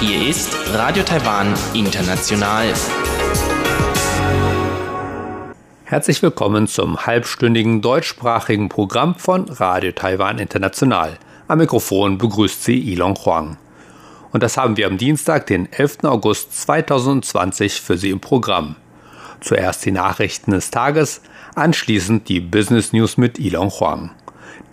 Hier ist Radio Taiwan International. Herzlich willkommen zum halbstündigen deutschsprachigen Programm von Radio Taiwan International. Am Mikrofon begrüßt Sie Ilon Huang. Und das haben wir am Dienstag, den 11. August 2020 für Sie im Programm. Zuerst die Nachrichten des Tages, anschließend die Business News mit Ilon Huang.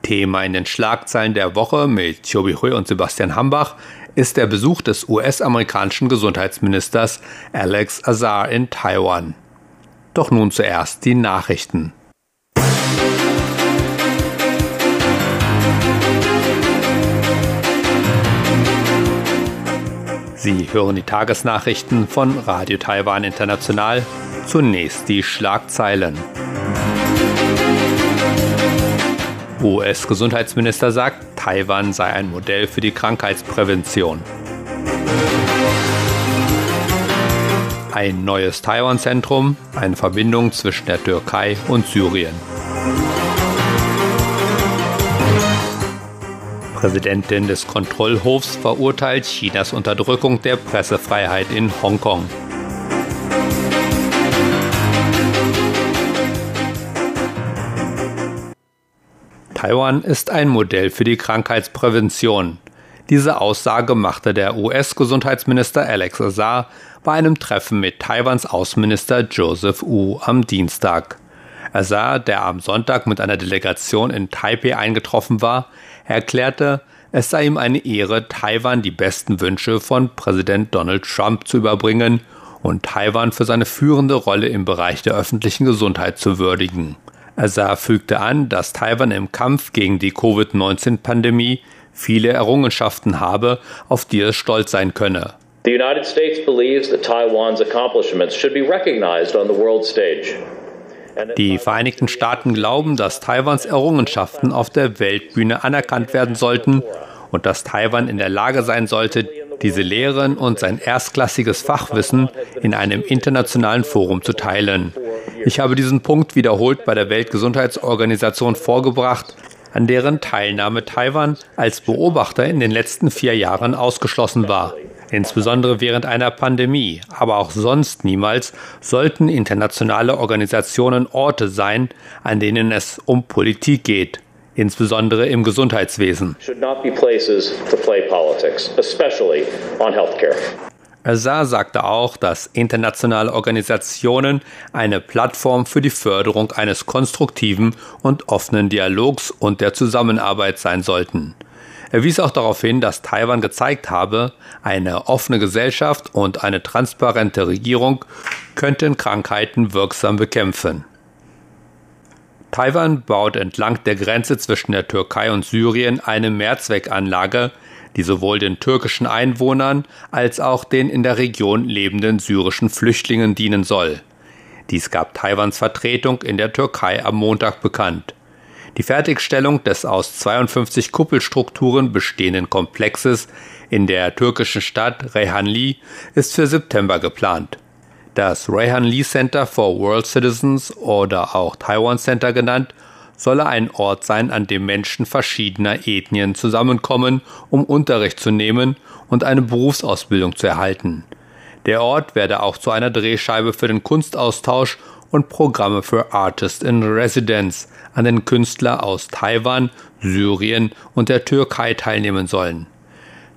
Thema in den Schlagzeilen der Woche mit Chobi Hui und Sebastian Hambach ist der Besuch des US-amerikanischen Gesundheitsministers Alex Azar in Taiwan. Doch nun zuerst die Nachrichten. Sie hören die Tagesnachrichten von Radio Taiwan International. Zunächst die Schlagzeilen. US-Gesundheitsminister sagt, Taiwan sei ein Modell für die Krankheitsprävention. Ein neues Taiwan-Zentrum, eine Verbindung zwischen der Türkei und Syrien. Präsidentin des Kontrollhofs verurteilt Chinas Unterdrückung der Pressefreiheit in Hongkong. Taiwan ist ein Modell für die Krankheitsprävention. Diese Aussage machte der US-Gesundheitsminister Alex Azar bei einem Treffen mit Taiwans Außenminister Joseph Wu am Dienstag. Azar, der am Sonntag mit einer Delegation in Taipei eingetroffen war, erklärte, es sei ihm eine Ehre, Taiwan die besten Wünsche von Präsident Donald Trump zu überbringen und Taiwan für seine führende Rolle im Bereich der öffentlichen Gesundheit zu würdigen. Azar fügte an, dass Taiwan im Kampf gegen die Covid-19-Pandemie viele Errungenschaften habe, auf die es stolz sein könne. The United States believes that Taiwan's accomplishments should be recognized on the world stage. Die Vereinigten Staaten glauben, dass Taiwans Errungenschaften auf der Weltbühne anerkannt werden sollten und dass Taiwan in der Lage sein sollte, diese Lehren und sein erstklassiges Fachwissen in einem internationalen Forum zu teilen. Ich habe diesen Punkt wiederholt bei der Weltgesundheitsorganisation vorgebracht, an deren Teilnahme Taiwan als Beobachter in den letzten vier Jahren ausgeschlossen war. Insbesondere während einer Pandemie, aber auch sonst niemals sollten internationale Organisationen Orte sein, an denen es um Politik geht, insbesondere im Gesundheitswesen. Azar sagte auch, dass internationale Organisationen eine Plattform für die Förderung eines konstruktiven und offenen Dialogs und der Zusammenarbeit sein sollten. Er wies auch darauf hin, dass Taiwan gezeigt habe, eine offene Gesellschaft und eine transparente Regierung könnten Krankheiten wirksam bekämpfen. Taiwan baut entlang der Grenze zwischen der Türkei und Syrien eine Mehrzweckanlage, die sowohl den türkischen Einwohnern als auch den in der Region lebenden syrischen Flüchtlingen dienen soll. Dies gab Taiwans Vertretung in der Türkei am Montag bekannt. Die Fertigstellung des aus 52 Kuppelstrukturen bestehenden Komplexes in der türkischen Stadt Reyhanli ist für September geplant. Das Reyhanli Center for World Citizens oder auch Taiwan Center genannt, solle ein Ort sein, an dem Menschen verschiedener Ethnien zusammenkommen, um Unterricht zu nehmen und eine Berufsausbildung zu erhalten. Der Ort werde auch zu einer Drehscheibe für den Kunstaustausch und Programme für Artist in Residence an den Künstler aus Taiwan, Syrien und der Türkei teilnehmen sollen.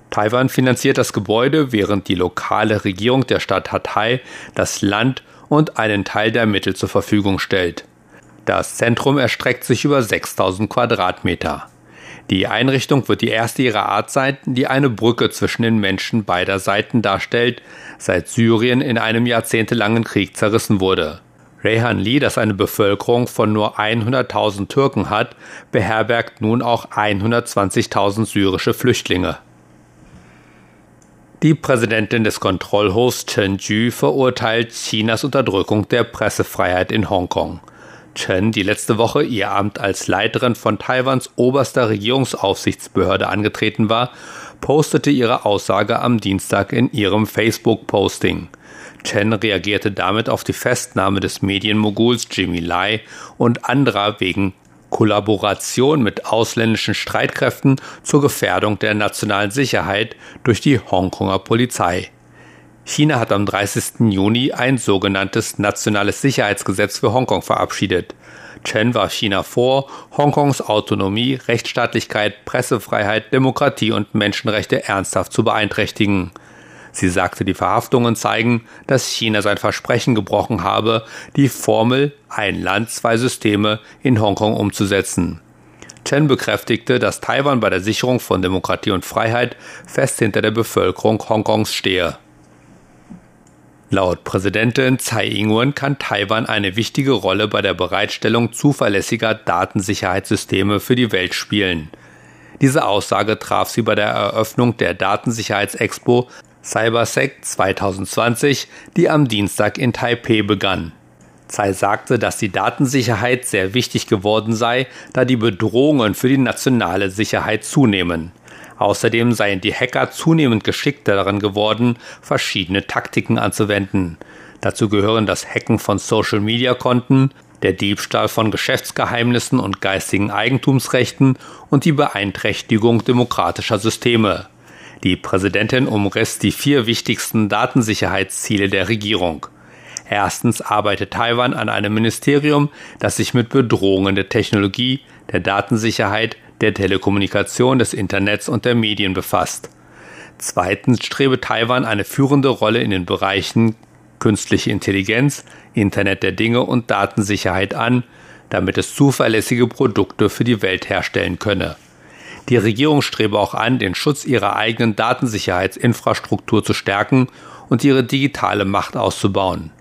Taiwan finanziert das Gebäude, während die lokale Regierung der Stadt Hatay das Land und einen Teil der Mittel zur Verfügung stellt. Das Zentrum erstreckt sich über 6000 Quadratmeter. Die Einrichtung wird die erste ihrer Art sein, die eine Brücke zwischen den Menschen beider Seiten darstellt, seit Syrien in einem jahrzehntelangen Krieg zerrissen wurde. Rehan Li, das eine Bevölkerung von nur 100.000 Türken hat, beherbergt nun auch 120.000 syrische Flüchtlinge. Die Präsidentin des Kontrollhofs Chen Ju verurteilt Chinas Unterdrückung der Pressefreiheit in Hongkong. Chen, die letzte Woche ihr Amt als Leiterin von Taiwans oberster Regierungsaufsichtsbehörde angetreten war, postete ihre Aussage am Dienstag in ihrem Facebook-Posting. Chen reagierte damit auf die Festnahme des Medienmoguls Jimmy Lai und anderer wegen Kollaboration mit ausländischen Streitkräften zur Gefährdung der nationalen Sicherheit durch die Hongkonger Polizei. China hat am 30. Juni ein sogenanntes Nationales Sicherheitsgesetz für Hongkong verabschiedet. Chen warf China vor, Hongkongs Autonomie, Rechtsstaatlichkeit, Pressefreiheit, Demokratie und Menschenrechte ernsthaft zu beeinträchtigen. Sie sagte, die Verhaftungen zeigen, dass China sein Versprechen gebrochen habe, die Formel ein Land, zwei Systeme in Hongkong umzusetzen. Chen bekräftigte, dass Taiwan bei der Sicherung von Demokratie und Freiheit fest hinter der Bevölkerung Hongkongs stehe. Laut Präsidentin Tsai Ing-wen kann Taiwan eine wichtige Rolle bei der Bereitstellung zuverlässiger Datensicherheitssysteme für die Welt spielen. Diese Aussage traf sie bei der Eröffnung der Datensicherheitsexpo CyberSec 2020, die am Dienstag in Taipeh begann. Tsai sagte, dass die Datensicherheit sehr wichtig geworden sei, da die Bedrohungen für die nationale Sicherheit zunehmen. Außerdem seien die Hacker zunehmend geschickter darin geworden, verschiedene Taktiken anzuwenden. Dazu gehören das Hacken von Social-Media-Konten, der Diebstahl von Geschäftsgeheimnissen und geistigen Eigentumsrechten und die Beeinträchtigung demokratischer Systeme. Die Präsidentin umriss die vier wichtigsten Datensicherheitsziele der Regierung. Erstens arbeitet Taiwan an einem Ministerium, das sich mit Bedrohungen der Technologie, der Datensicherheit, der Telekommunikation, des Internets und der Medien befasst. Zweitens strebe Taiwan eine führende Rolle in den Bereichen künstliche Intelligenz, Internet der Dinge und Datensicherheit an, damit es zuverlässige Produkte für die Welt herstellen könne. Die Regierung strebe auch an, den Schutz ihrer eigenen Datensicherheitsinfrastruktur zu stärken und ihre digitale Macht auszubauen.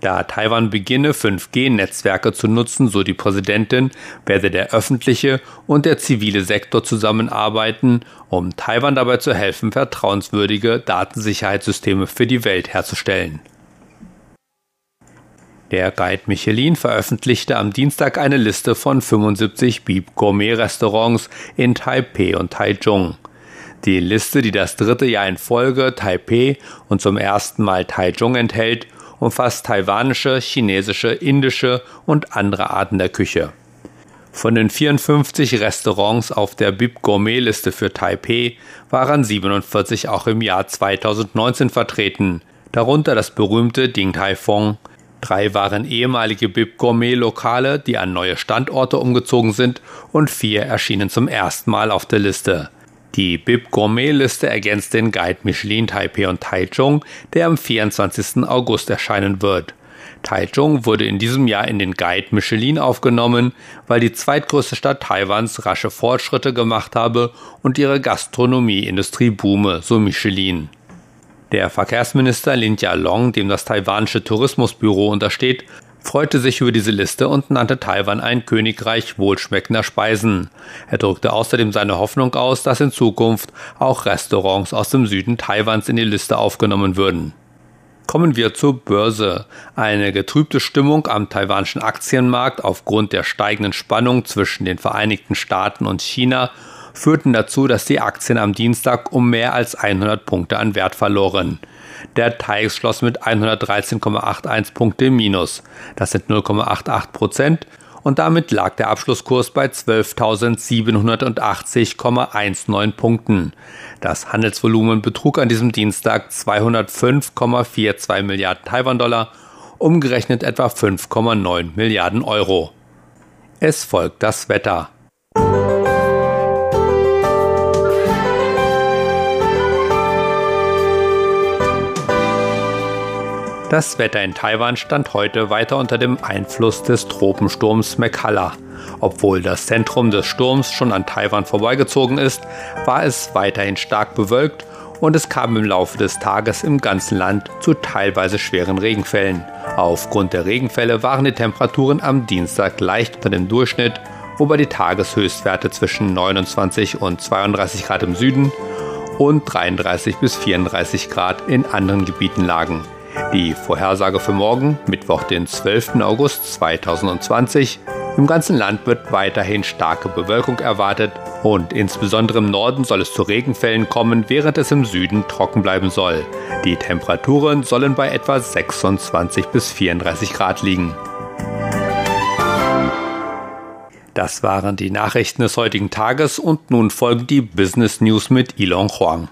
Da Taiwan beginne, 5G-Netzwerke zu nutzen, so die Präsidentin, werde der öffentliche und der zivile Sektor zusammenarbeiten, um Taiwan dabei zu helfen, vertrauenswürdige Datensicherheitssysteme für die Welt herzustellen. Der Guide Michelin veröffentlichte am Dienstag eine Liste von 75 Beep Gourmet Restaurants in Taipei und Taichung. Die Liste, die das dritte Jahr in Folge Taipei und zum ersten Mal Taichung enthält, umfasst taiwanische, chinesische, indische und andere Arten der Küche. Von den 54 Restaurants auf der Bib Gourmet Liste für Taipei waren 47 auch im Jahr 2019 vertreten, darunter das berühmte Ding Tai Fong. Drei waren ehemalige Bib Gourmet Lokale, die an neue Standorte umgezogen sind und vier erschienen zum ersten Mal auf der Liste. Die Bib Gourmet Liste ergänzt den Guide Michelin Taipei und Taichung, der am 24. August erscheinen wird. Taichung wurde in diesem Jahr in den Guide Michelin aufgenommen, weil die zweitgrößte Stadt Taiwans rasche Fortschritte gemacht habe und ihre Gastronomieindustrie boome, so Michelin. Der Verkehrsminister Lin Long, dem das taiwanische Tourismusbüro untersteht, freute sich über diese Liste und nannte Taiwan ein Königreich wohlschmeckender Speisen. Er drückte außerdem seine Hoffnung aus, dass in Zukunft auch Restaurants aus dem Süden Taiwans in die Liste aufgenommen würden. Kommen wir zur Börse. Eine getrübte Stimmung am taiwanischen Aktienmarkt aufgrund der steigenden Spannung zwischen den Vereinigten Staaten und China führten dazu, dass die Aktien am Dienstag um mehr als 100 Punkte an Wert verloren. Der TAIX schloss mit 113,81 Punkte im Minus. Das sind 0,88 Prozent und damit lag der Abschlusskurs bei 12.780,19 Punkten. Das Handelsvolumen betrug an diesem Dienstag 205,42 Milliarden Taiwan-Dollar, umgerechnet etwa 5,9 Milliarden Euro. Es folgt das Wetter. Das Wetter in Taiwan stand heute weiter unter dem Einfluss des Tropensturms Mekalla. Obwohl das Zentrum des Sturms schon an Taiwan vorbeigezogen ist, war es weiterhin stark bewölkt und es kam im Laufe des Tages im ganzen Land zu teilweise schweren Regenfällen. Aufgrund der Regenfälle waren die Temperaturen am Dienstag leicht unter dem Durchschnitt, wobei die Tageshöchstwerte zwischen 29 und 32 Grad im Süden und 33 bis 34 Grad in anderen Gebieten lagen. Die Vorhersage für morgen, Mittwoch, den 12. August 2020. Im ganzen Land wird weiterhin starke Bewölkung erwartet und insbesondere im Norden soll es zu Regenfällen kommen, während es im Süden trocken bleiben soll. Die Temperaturen sollen bei etwa 26 bis 34 Grad liegen. Das waren die Nachrichten des heutigen Tages und nun folgen die Business News mit Ilon Huang.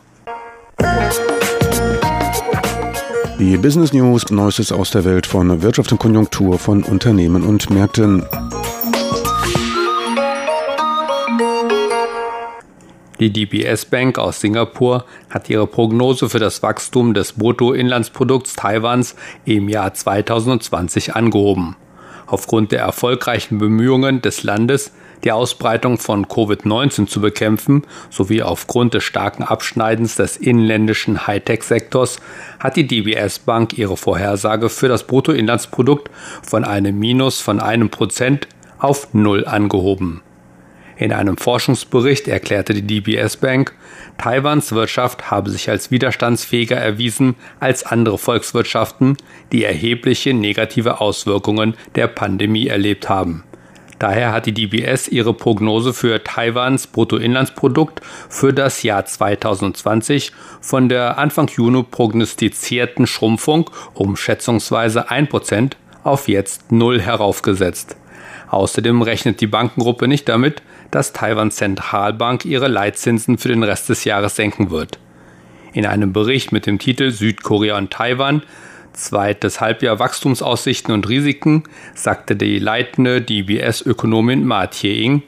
Die Business News, Neuestes aus der Welt von Wirtschaft und Konjunktur von Unternehmen und Märkten. Die DBS Bank aus Singapur hat ihre Prognose für das Wachstum des Bruttoinlandsprodukts Taiwans im Jahr 2020 angehoben. Aufgrund der erfolgreichen Bemühungen des Landes, die Ausbreitung von Covid-19 zu bekämpfen, sowie aufgrund des starken Abschneidens des inländischen Hightech-Sektors hat die DBS Bank ihre Vorhersage für das Bruttoinlandsprodukt von einem Minus von einem Prozent auf Null angehoben. In einem Forschungsbericht erklärte die DBS Bank, Taiwans Wirtschaft habe sich als widerstandsfähiger erwiesen als andere Volkswirtschaften, die erhebliche negative Auswirkungen der Pandemie erlebt haben. Daher hat die DBS ihre Prognose für Taiwans Bruttoinlandsprodukt für das Jahr 2020 von der Anfang Juni prognostizierten Schrumpfung um schätzungsweise 1% auf jetzt null heraufgesetzt. Außerdem rechnet die Bankengruppe nicht damit, dass Taiwans Zentralbank ihre Leitzinsen für den Rest des Jahres senken wird. In einem Bericht mit dem Titel Südkorea und Taiwan Zweites Halbjahr Wachstumsaussichten und Risiken sagte die leitende DBS-Ökonomin Ma Tie-ing,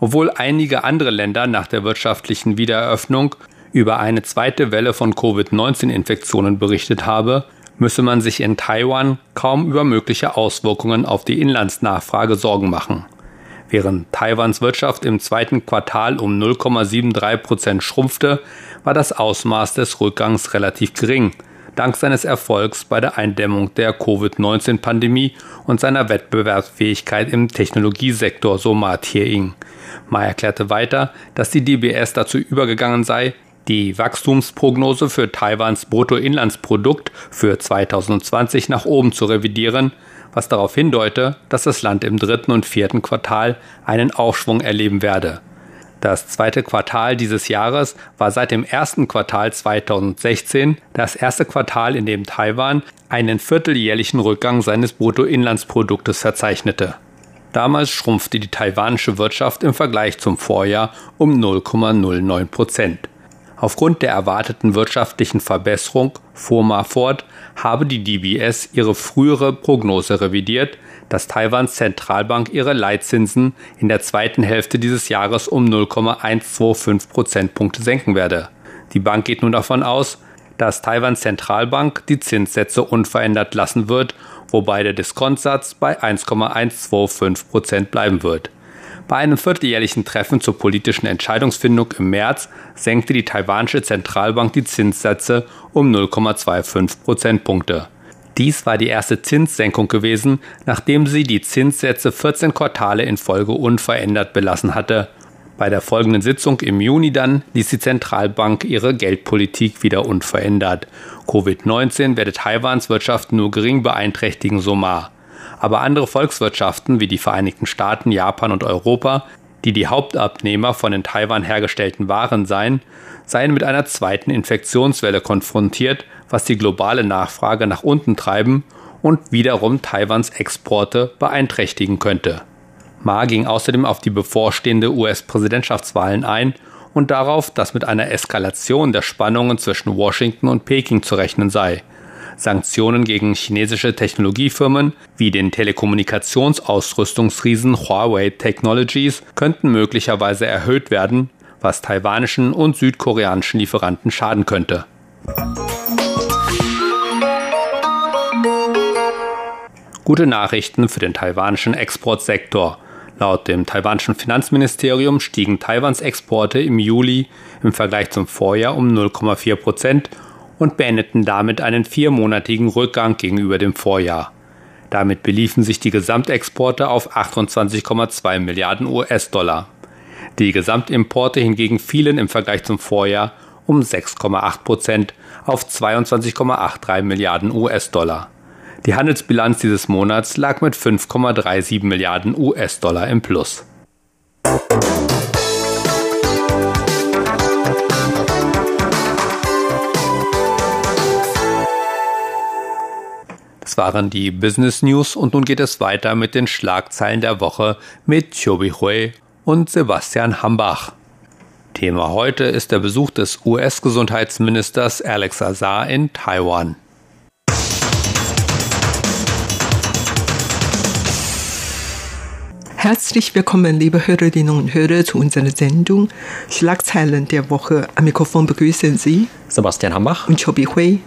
obwohl einige andere Länder nach der wirtschaftlichen Wiedereröffnung über eine zweite Welle von Covid-19-Infektionen berichtet habe, müsse man sich in Taiwan kaum über mögliche Auswirkungen auf die Inlandsnachfrage Sorgen machen. Während Taiwans Wirtschaft im zweiten Quartal um 0,73 Prozent schrumpfte, war das Ausmaß des Rückgangs relativ gering, dank seines Erfolgs bei der Eindämmung der Covid-19-Pandemie und seiner Wettbewerbsfähigkeit im Technologiesektor, so Ma Tiering. Ma erklärte weiter, dass die DBS dazu übergegangen sei, die Wachstumsprognose für Taiwans Bruttoinlandsprodukt für 2020 nach oben zu revidieren, was darauf hindeute, dass das Land im dritten und vierten Quartal einen Aufschwung erleben werde. Das zweite Quartal dieses Jahres war seit dem ersten Quartal 2016 das erste Quartal, in dem Taiwan einen vierteljährlichen Rückgang seines Bruttoinlandsproduktes verzeichnete. Damals schrumpfte die taiwanische Wirtschaft im Vergleich zum Vorjahr um 0,09 Prozent. Aufgrund der erwarteten wirtschaftlichen Verbesserung, fuhr fort, habe die DBS ihre frühere Prognose revidiert, dass Taiwans Zentralbank ihre Leitzinsen in der zweiten Hälfte dieses Jahres um 0,125 Prozentpunkte senken werde. Die Bank geht nun davon aus, dass Taiwans Zentralbank die Zinssätze unverändert lassen wird, wobei der Diskontsatz bei 1,125 Prozent bleiben wird. Bei einem vierteljährlichen Treffen zur politischen Entscheidungsfindung im März senkte die taiwanische Zentralbank die Zinssätze um 0,25 Prozentpunkte. Dies war die erste Zinssenkung gewesen, nachdem sie die Zinssätze 14 Quartale in Folge unverändert belassen hatte. Bei der folgenden Sitzung im Juni dann ließ die Zentralbank ihre Geldpolitik wieder unverändert. Covid-19 werde Taiwans Wirtschaft nur gering beeinträchtigen, so Ma aber andere Volkswirtschaften wie die Vereinigten Staaten, Japan und Europa, die die Hauptabnehmer von in Taiwan hergestellten Waren seien, seien mit einer zweiten Infektionswelle konfrontiert, was die globale Nachfrage nach unten treiben und wiederum Taiwans Exporte beeinträchtigen könnte. Ma ging außerdem auf die bevorstehende US-Präsidentschaftswahlen ein und darauf, dass mit einer Eskalation der Spannungen zwischen Washington und Peking zu rechnen sei. Sanktionen gegen chinesische Technologiefirmen wie den Telekommunikationsausrüstungsriesen Huawei Technologies könnten möglicherweise erhöht werden, was taiwanischen und südkoreanischen Lieferanten schaden könnte. Gute Nachrichten für den taiwanischen Exportsektor. Laut dem taiwanischen Finanzministerium stiegen Taiwans Exporte im Juli im Vergleich zum Vorjahr um 0,4 Prozent und beendeten damit einen viermonatigen Rückgang gegenüber dem Vorjahr. Damit beliefen sich die Gesamtexporte auf 28,2 Milliarden US-Dollar. Die Gesamtimporte hingegen fielen im Vergleich zum Vorjahr um 6,8 Prozent auf 22,83 Milliarden US-Dollar. Die Handelsbilanz dieses Monats lag mit 5,37 Milliarden US-Dollar im Plus. Das waren die Business News und nun geht es weiter mit den Schlagzeilen der Woche mit Chobi Hui und Sebastian Hambach. Thema heute ist der Besuch des US-Gesundheitsministers Alex Azar in Taiwan. Herzlich willkommen, liebe Hörerinnen und Hörer, zu unserer Sendung Schlagzeilen der Woche. Am Mikrofon begrüßen Sie Sebastian Hambach und Chobi Hui.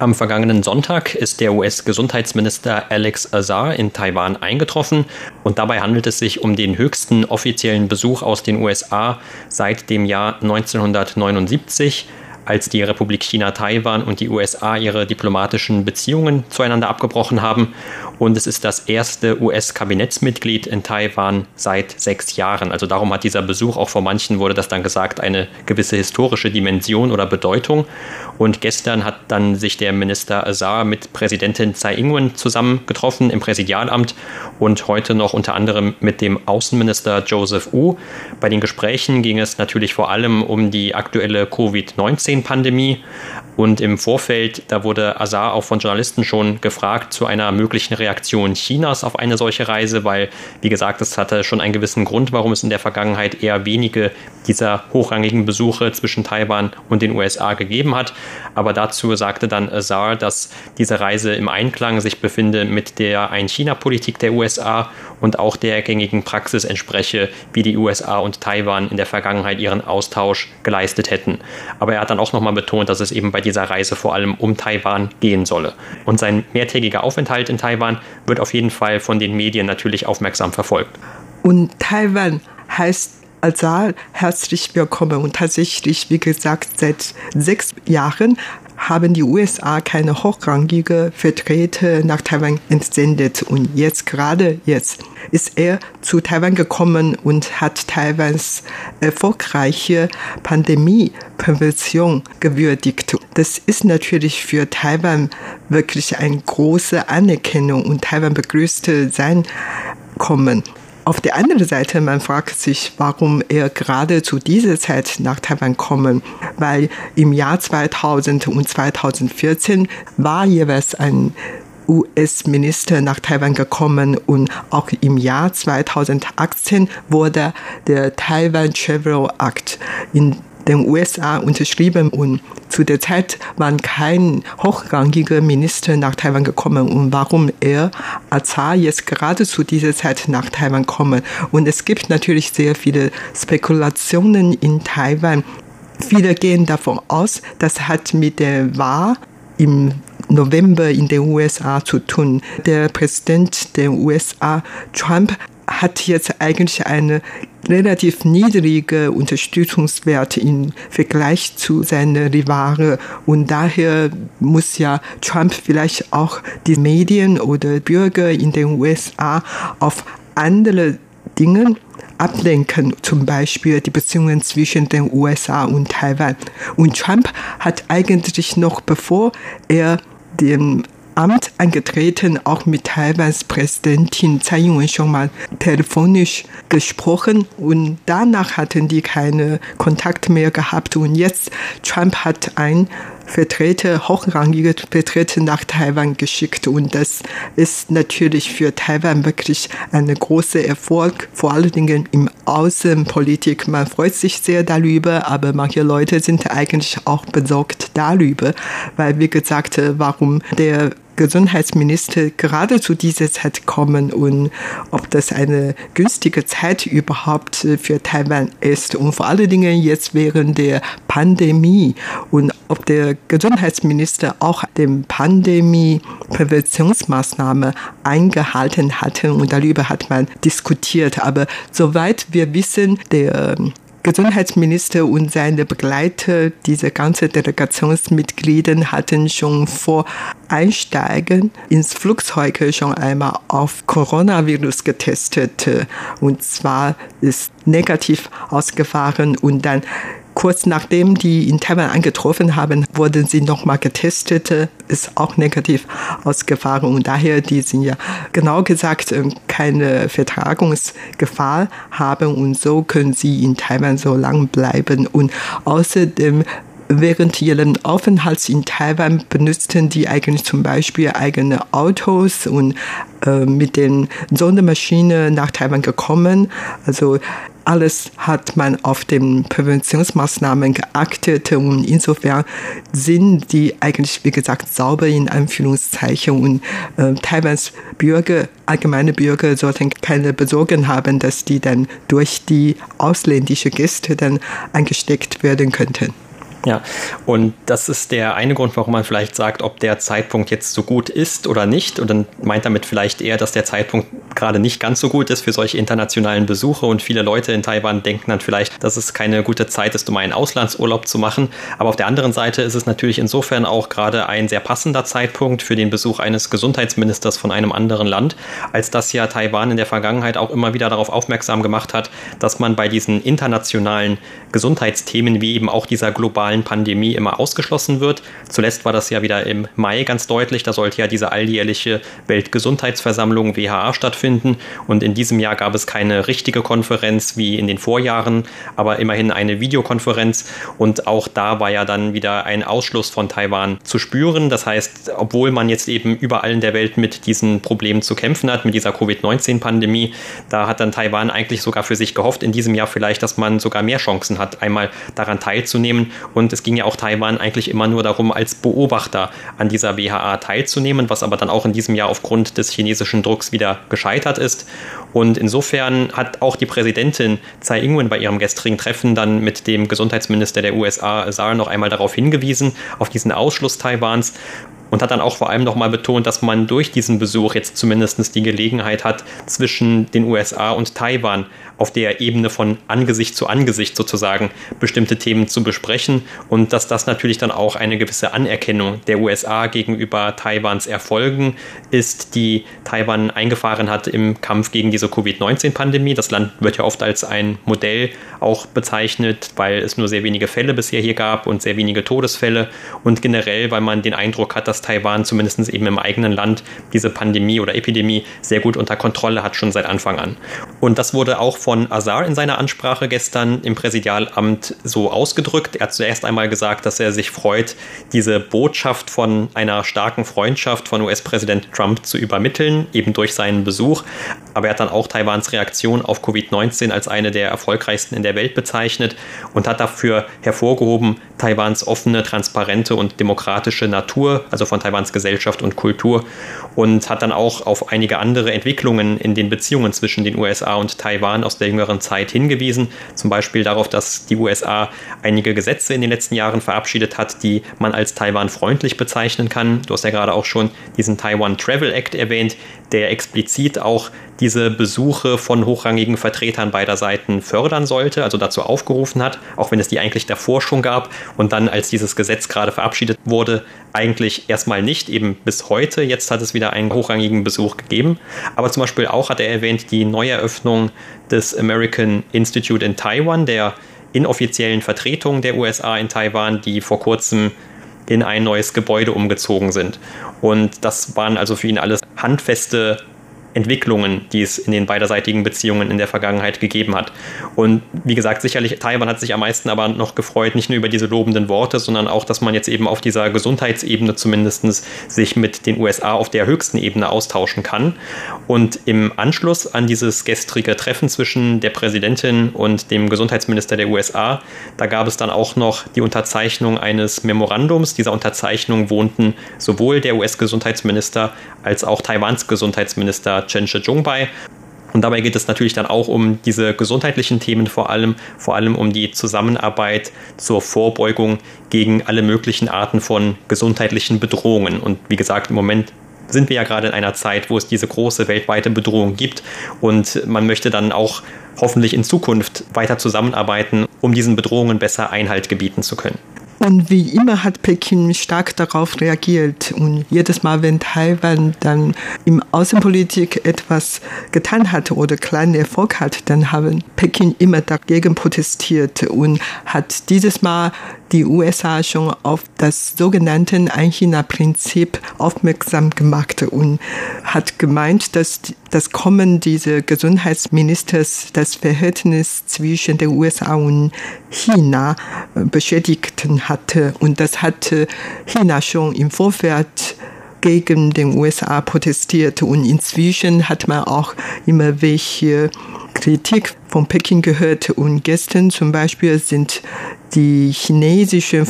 Am vergangenen Sonntag ist der US-Gesundheitsminister Alex Azar in Taiwan eingetroffen und dabei handelt es sich um den höchsten offiziellen Besuch aus den USA seit dem Jahr 1979 als die Republik China Taiwan und die USA ihre diplomatischen Beziehungen zueinander abgebrochen haben. Und es ist das erste US-Kabinettsmitglied in Taiwan seit sechs Jahren. Also darum hat dieser Besuch auch vor manchen, wurde das dann gesagt, eine gewisse historische Dimension oder Bedeutung. Und gestern hat dann sich der Minister Azar mit Präsidentin Tsai Ing-wen zusammengetroffen im Präsidialamt und heute noch unter anderem mit dem Außenminister Joseph Wu. Bei den Gesprächen ging es natürlich vor allem um die aktuelle Covid-19-Pandemie. Und im Vorfeld, da wurde Azar auch von Journalisten schon gefragt zu einer möglichen Reaktion Chinas auf eine solche Reise, weil, wie gesagt, es hatte schon einen gewissen Grund, warum es in der Vergangenheit eher wenige dieser hochrangigen Besuche zwischen Taiwan und den USA gegeben hat. Aber dazu sagte dann Azar, dass diese Reise im Einklang sich befinde mit der Ein-China-Politik der USA und auch der gängigen Praxis entspreche, wie die USA und Taiwan in der Vergangenheit ihren Austausch geleistet hätten. Aber er hat dann auch nochmal betont, dass es eben bei dieser Reise vor allem um Taiwan gehen solle. Und sein mehrtägiger Aufenthalt in Taiwan wird auf jeden Fall von den Medien natürlich aufmerksam verfolgt. Und Taiwan heißt Azar herzlich willkommen. Und tatsächlich, wie gesagt, seit sechs Jahren haben die USA keine hochrangige Vertreter nach Taiwan entsendet. Und jetzt, gerade jetzt, ist er zu Taiwan gekommen und hat Taiwans erfolgreiche Pandemieprävention gewürdigt. Das ist natürlich für Taiwan wirklich eine große Anerkennung und Taiwan begrüßte sein Kommen. Auf der anderen Seite, man fragt sich, warum er gerade zu dieser Zeit nach Taiwan kommen, weil im Jahr 2000 und 2014 war jeweils ein US-Minister nach Taiwan gekommen und auch im Jahr 2018 wurde der Taiwan Travel Act in den USA unterschrieben und zu der Zeit waren kein hochrangiger Minister nach Taiwan gekommen und warum er Azar jetzt gerade zu dieser Zeit nach Taiwan kommen. Und es gibt natürlich sehr viele Spekulationen in Taiwan. Viele gehen davon aus, das hat mit der Wahl im November in den USA zu tun. Der Präsident der USA, Trump, hat jetzt eigentlich eine relativ niedrige Unterstützungswert im Vergleich zu seinen Rivalen. Und daher muss ja Trump vielleicht auch die Medien oder Bürger in den USA auf andere Dinge ablenken, zum Beispiel die Beziehungen zwischen den USA und Taiwan. Und Trump hat eigentlich noch bevor er den Amt angetreten, auch mit Taiwans Präsidentin Tsai Ing-wen schon mal telefonisch gesprochen und danach hatten die keine Kontakt mehr gehabt und jetzt Trump hat ein Vertreter, hochrangige Vertreter nach Taiwan geschickt. Und das ist natürlich für Taiwan wirklich ein großer Erfolg, vor allen Dingen im Außenpolitik. Man freut sich sehr darüber, aber manche Leute sind eigentlich auch besorgt darüber, weil, wie gesagt, warum der Gesundheitsminister gerade zu dieser Zeit kommen und ob das eine günstige Zeit überhaupt für Taiwan ist. Und vor allen Dingen jetzt während der Pandemie. Und ob der Gesundheitsminister auch den Pandemie-Präventionsmaßnahmen eingehalten hatte und darüber hat man diskutiert. Aber soweit wir wissen, der Gesundheitsminister und seine Begleiter, diese ganze Delegationsmitglieder hatten schon vor Einsteigen ins Flugzeug schon einmal auf Coronavirus getestet. Und zwar ist negativ ausgefahren und dann Kurz nachdem die in Taiwan angetroffen haben, wurden sie nochmal getestet, ist auch negativ ausgefahren. Und daher die sind ja genau gesagt ähm, keine Vertragungsgefahr haben. Und so können sie in Taiwan so lang bleiben. Und außerdem während ihren Aufenthalts in Taiwan benutzten die eigentlich zum Beispiel eigene Autos und äh, mit den Sondermaschinen nach Taiwan gekommen. Also alles hat man auf den Präventionsmaßnahmen geachtet und insofern sind die eigentlich, wie gesagt, sauber in Anführungszeichen und äh, Taiwans Bürger, allgemeine Bürger sollten keine Besorgen haben, dass die dann durch die ausländische Gäste dann angesteckt werden könnten. Ja, und das ist der eine Grund, warum man vielleicht sagt, ob der Zeitpunkt jetzt so gut ist oder nicht. Und dann meint damit vielleicht eher, dass der Zeitpunkt gerade nicht ganz so gut ist für solche internationalen Besuche. Und viele Leute in Taiwan denken dann vielleicht, dass es keine gute Zeit ist, um einen Auslandsurlaub zu machen. Aber auf der anderen Seite ist es natürlich insofern auch gerade ein sehr passender Zeitpunkt für den Besuch eines Gesundheitsministers von einem anderen Land, als dass ja Taiwan in der Vergangenheit auch immer wieder darauf aufmerksam gemacht hat, dass man bei diesen internationalen Gesundheitsthemen wie eben auch dieser globalen globalen Pandemie immer ausgeschlossen wird. Zuletzt war das ja wieder im Mai ganz deutlich. Da sollte ja diese alljährliche Weltgesundheitsversammlung WHA stattfinden. Und in diesem Jahr gab es keine richtige Konferenz wie in den Vorjahren, aber immerhin eine Videokonferenz. Und auch da war ja dann wieder ein Ausschluss von Taiwan zu spüren. Das heißt, obwohl man jetzt eben überall in der Welt mit diesen Problemen zu kämpfen hat, mit dieser Covid-19-Pandemie, da hat dann Taiwan eigentlich sogar für sich gehofft, in diesem Jahr vielleicht, dass man sogar mehr Chancen hat, einmal daran teilzunehmen. Und und es ging ja auch Taiwan eigentlich immer nur darum, als Beobachter an dieser WHA teilzunehmen, was aber dann auch in diesem Jahr aufgrund des chinesischen Drucks wieder gescheitert ist. Und insofern hat auch die Präsidentin Tsai Ing-wen bei ihrem gestrigen Treffen dann mit dem Gesundheitsminister der USA, Saar, noch einmal darauf hingewiesen, auf diesen Ausschluss Taiwans und hat dann auch vor allem nochmal betont, dass man durch diesen Besuch jetzt zumindest die Gelegenheit hat, zwischen den USA und Taiwan auf der Ebene von Angesicht zu Angesicht sozusagen bestimmte Themen zu besprechen und dass das natürlich dann auch eine gewisse Anerkennung der USA gegenüber Taiwans Erfolgen ist, die Taiwan eingefahren hat im Kampf gegen diese Covid-19-Pandemie. Das Land wird ja oft als ein Modell auch bezeichnet, weil es nur sehr wenige Fälle bisher hier gab und sehr wenige Todesfälle und generell, weil man den Eindruck hat, dass Taiwan zumindest eben im eigenen Land diese Pandemie oder Epidemie sehr gut unter Kontrolle hat, schon seit Anfang an. Und das wurde auch von Azar in seiner Ansprache gestern im Präsidialamt so ausgedrückt. Er hat zuerst einmal gesagt, dass er sich freut, diese Botschaft von einer starken Freundschaft von US-Präsident Trump zu übermitteln, eben durch seinen Besuch. Aber er hat dann auch Taiwans Reaktion auf Covid-19 als eine der erfolgreichsten in der Welt bezeichnet und hat dafür hervorgehoben, Taiwans offene, transparente und demokratische Natur, also von Taiwans Gesellschaft und Kultur, und hat dann auch auf einige andere Entwicklungen in den Beziehungen zwischen den USA und Taiwan aus der jüngeren Zeit hingewiesen. Zum Beispiel darauf, dass die USA einige Gesetze in den letzten Jahren verabschiedet hat, die man als Taiwan freundlich bezeichnen kann. Du hast ja gerade auch schon diesen Taiwan Travel Act erwähnt, der explizit auch diese Besuche von hochrangigen Vertretern beider Seiten fördern sollte, also dazu aufgerufen hat, auch wenn es die eigentlich davor schon gab und dann, als dieses Gesetz gerade verabschiedet wurde, eigentlich erstmal nicht, eben bis heute. Jetzt hat es wieder einen hochrangigen Besuch gegeben. Aber zum Beispiel auch hat er erwähnt die Neueröffnung des American Institute in Taiwan, der inoffiziellen Vertretung der USA in Taiwan, die vor kurzem in ein neues Gebäude umgezogen sind. Und das waren also für ihn alles handfeste Entwicklungen, die es in den beiderseitigen Beziehungen in der Vergangenheit gegeben hat. Und wie gesagt, sicherlich Taiwan hat sich am meisten aber noch gefreut, nicht nur über diese lobenden Worte, sondern auch, dass man jetzt eben auf dieser Gesundheitsebene zumindest sich mit den USA auf der höchsten Ebene austauschen kann. Und im Anschluss an dieses gestrige Treffen zwischen der Präsidentin und dem Gesundheitsminister der USA, da gab es dann auch noch die Unterzeichnung eines Memorandums. Dieser Unterzeichnung wohnten sowohl der US-Gesundheitsminister als auch Taiwans Gesundheitsminister Chen Shih-chung bei. Und dabei geht es natürlich dann auch um diese gesundheitlichen Themen vor allem, vor allem um die Zusammenarbeit zur Vorbeugung gegen alle möglichen Arten von gesundheitlichen Bedrohungen. Und wie gesagt, im Moment sind wir ja gerade in einer Zeit, wo es diese große weltweite Bedrohung gibt und man möchte dann auch hoffentlich in Zukunft weiter zusammenarbeiten, um diesen Bedrohungen besser Einhalt gebieten zu können. Und wie immer hat Peking stark darauf reagiert. Und jedes Mal, wenn Taiwan dann im Außenpolitik etwas getan hat oder kleinen Erfolg hat, dann haben Peking immer dagegen protestiert und hat dieses Mal die USA schon auf das sogenannte Ein-China-Prinzip aufmerksam gemacht und hat gemeint, dass das Kommen dieses Gesundheitsministers das Verhältnis zwischen den USA und China beschädigt hatte. Und das hatte China schon im Vorfeld gegen den USA protestiert und inzwischen hat man auch immer welche Kritik von Peking gehört. Und gestern zum Beispiel sind die chinesischen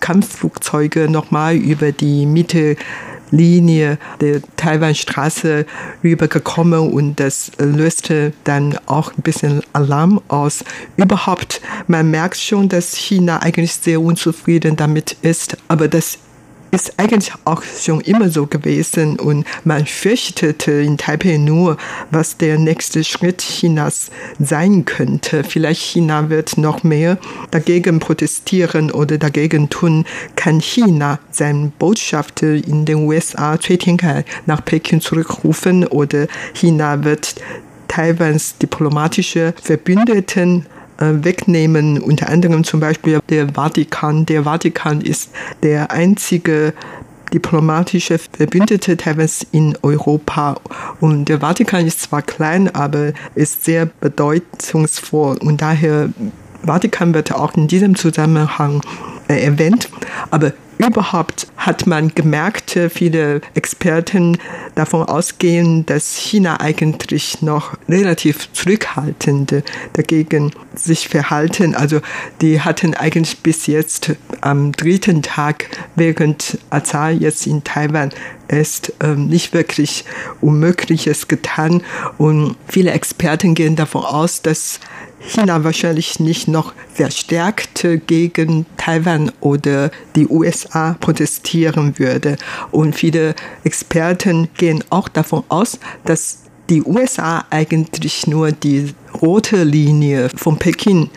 Kampfflugzeuge nochmal über die Mitte Linie der Taiwanstraße rübergekommen. Und das löste dann auch ein bisschen Alarm aus. Überhaupt, man merkt schon, dass China eigentlich sehr unzufrieden damit ist, aber das ist eigentlich auch schon immer so gewesen und man fürchtete in Taipei nur, was der nächste Schritt Chinas sein könnte. Vielleicht China wird noch mehr dagegen protestieren oder dagegen tun, kann China seinen Botschafter in den USA Tiankai nach Peking zurückrufen oder China wird Taiwans diplomatische Verbündeten wegnehmen, unter anderem zum Beispiel der Vatikan. Der Vatikan ist der einzige diplomatische Verbündete Taiwans in Europa. Und der Vatikan ist zwar klein, aber ist sehr bedeutungsvoll und daher Vatikan wird auch in diesem Zusammenhang äh, erwähnt. Aber Überhaupt hat man gemerkt, viele Experten davon ausgehen, dass China eigentlich noch relativ zurückhaltend dagegen sich verhalten. Also die hatten eigentlich bis jetzt am dritten Tag, während Azar jetzt in Taiwan ist, ähm, nicht wirklich Unmögliches getan. Und viele Experten gehen davon aus, dass China wahrscheinlich nicht noch verstärkt gegen Taiwan oder die USA protestieren würde. Und viele Experten gehen auch davon aus, dass die USA eigentlich nur die rote Linie von Peking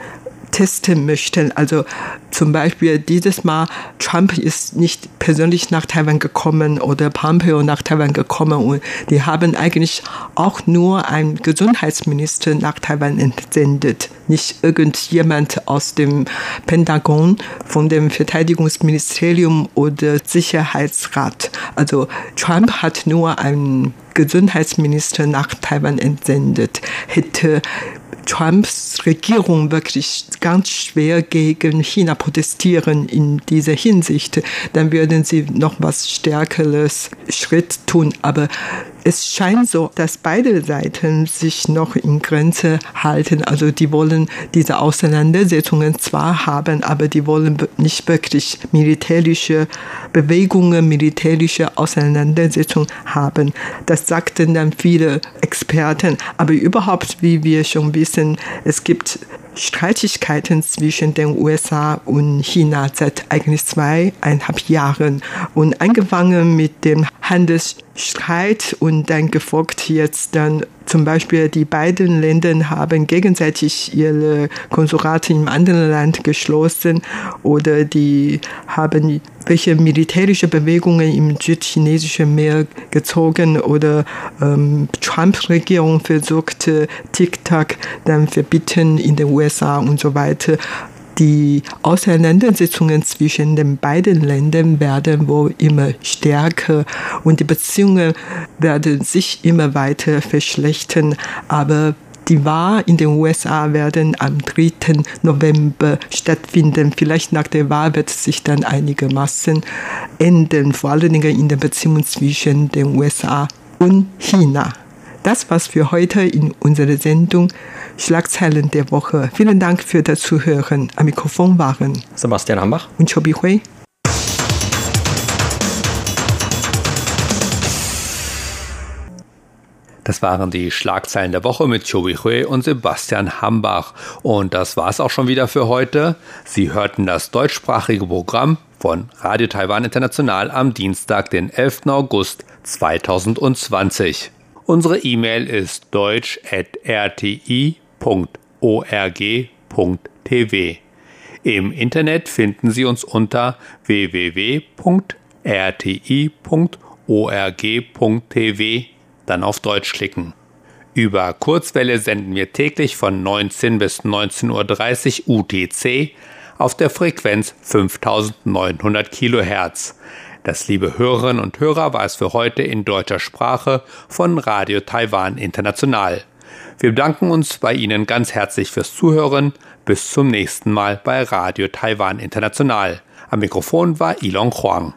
testen möchten. Also zum Beispiel dieses Mal, Trump ist nicht persönlich nach Taiwan gekommen oder Pompeo nach Taiwan gekommen und die haben eigentlich auch nur einen Gesundheitsminister nach Taiwan entsendet. Nicht irgendjemand aus dem Pentagon, von dem Verteidigungsministerium oder Sicherheitsrat. Also Trump hat nur einen Gesundheitsminister nach Taiwan entsendet. Hätte Trumps Regierung wirklich ganz schwer gegen China protestieren in dieser Hinsicht, dann würden sie noch was Stärkeres Schritt tun. Aber es scheint so, dass beide Seiten sich noch in Grenze halten. Also die wollen diese Auseinandersetzungen zwar haben, aber die wollen nicht wirklich militärische Bewegungen, militärische Auseinandersetzungen haben. Das sagten dann viele Experten. Aber überhaupt, wie wir schon wissen, es gibt Streitigkeiten zwischen den USA und China seit eigentlich zweieinhalb Jahren und angefangen mit dem Handelsstreit und dann gefolgt jetzt dann zum Beispiel die beiden Länder haben gegenseitig ihre Konsulate im anderen Land geschlossen oder die haben welche militärische Bewegungen im südchinesischen Meer gezogen oder ähm, Trump-Regierung versuchte TikTok dann verbieten in den USA und so weiter die Auseinandersetzungen zwischen den beiden Ländern werden wohl immer stärker und die Beziehungen werden sich immer weiter verschlechtern. Aber die Wahl in den USA werden am 3. November stattfinden. Vielleicht nach der Wahl wird sich dann einigermaßen ändern, vor allen Dingen in den Beziehungen zwischen den USA und China. Das war's für heute in unserer Sendung Schlagzeilen der Woche. Vielen Dank für das Zuhören. Am Mikrofon waren Sebastian Hambach und Chobi Hui. Das waren die Schlagzeilen der Woche mit Chobi Hui und Sebastian Hambach. Und das war's auch schon wieder für heute. Sie hörten das deutschsprachige Programm von Radio Taiwan International am Dienstag, den 11. August 2020. Unsere E-Mail ist deutsch.rti.de www.org.tv. Im Internet finden Sie uns unter www.rti.org.tv dann auf Deutsch klicken. Über Kurzwelle senden wir täglich von 19 bis 19.30 Uhr UTC auf der Frequenz 5900 Kilohertz. Das, liebe Hörerinnen und Hörer, war es für heute in deutscher Sprache von Radio Taiwan International. Wir bedanken uns bei Ihnen ganz herzlich fürs Zuhören. Bis zum nächsten Mal bei Radio Taiwan International. Am Mikrofon war Ilon Huang.